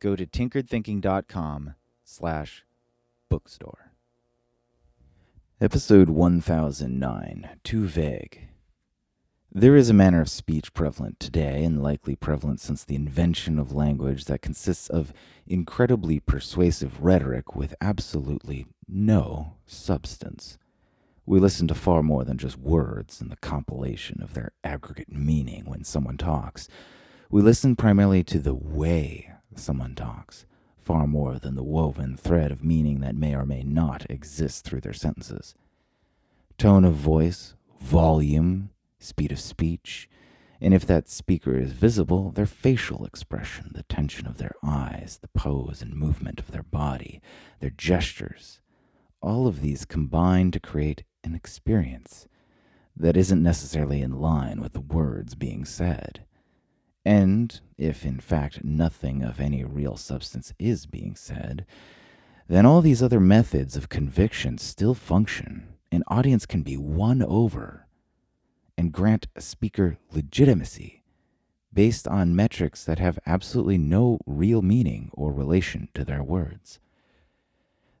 go to tinkeredthinking.com slash bookstore. Episode 1009, Too Vague. There is a manner of speech prevalent today, and likely prevalent since the invention of language, that consists of incredibly persuasive rhetoric with absolutely no substance. We listen to far more than just words and the compilation of their aggregate meaning when someone talks. We listen primarily to the way someone talks, far more than the woven thread of meaning that may or may not exist through their sentences. Tone of voice, volume, speed of speech, and if that speaker is visible, their facial expression, the tension of their eyes, the pose and movement of their body, their gestures, all of these combine to create an experience that isn't necessarily in line with the words being said. And if in fact nothing of any real substance is being said, then all these other methods of conviction still function. An audience can be won over and grant a speaker legitimacy based on metrics that have absolutely no real meaning or relation to their words.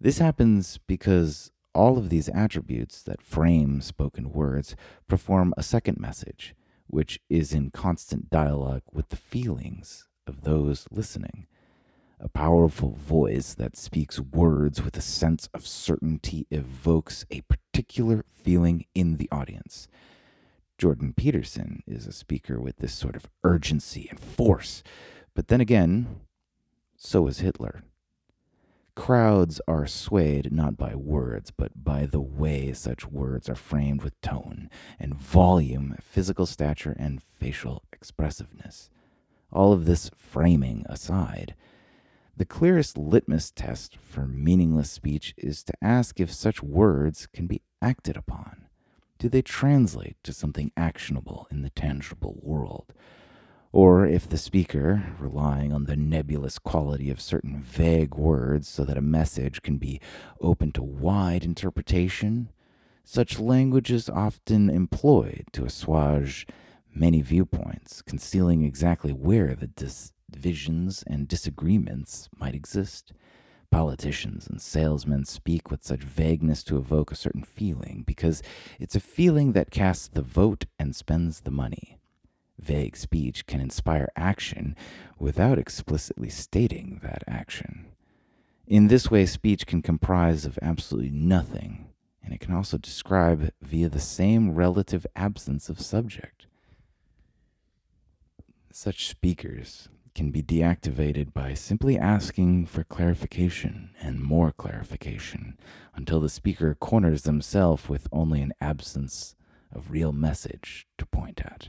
This happens because all of these attributes that frame spoken words perform a second message, which is in constant dialogue with the feelings of those listening. A powerful voice that speaks words with a sense of certainty evokes a particular feeling in the audience. Jordan Peterson is a speaker with this sort of urgency and force. But then again, so is Hitler. Crowds are swayed not by words, but by the way such words are framed with tone and volume, physical stature, and facial expressiveness. All of this framing aside, the clearest litmus test for meaningless speech is to ask if such words can be acted upon. Do they translate to something actionable in the tangible world? Or if the speaker, relying on the nebulous quality of certain vague words so that a message can be open to wide interpretation, such language is often employed to assuage many viewpoints, concealing exactly where the divisions and disagreements might exist. Politicians and salesmen speak with such vagueness to evoke a certain feeling because it's a feeling that casts the vote and spends the money. Vague speech can inspire action without explicitly stating that action. In this way, speech can comprise of absolutely nothing, and it can also describe via the same relative absence of subject. Such speakers can be deactivated by simply asking for clarification and more clarification until the speaker corners themselves with only an absence of real message to point at.